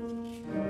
Música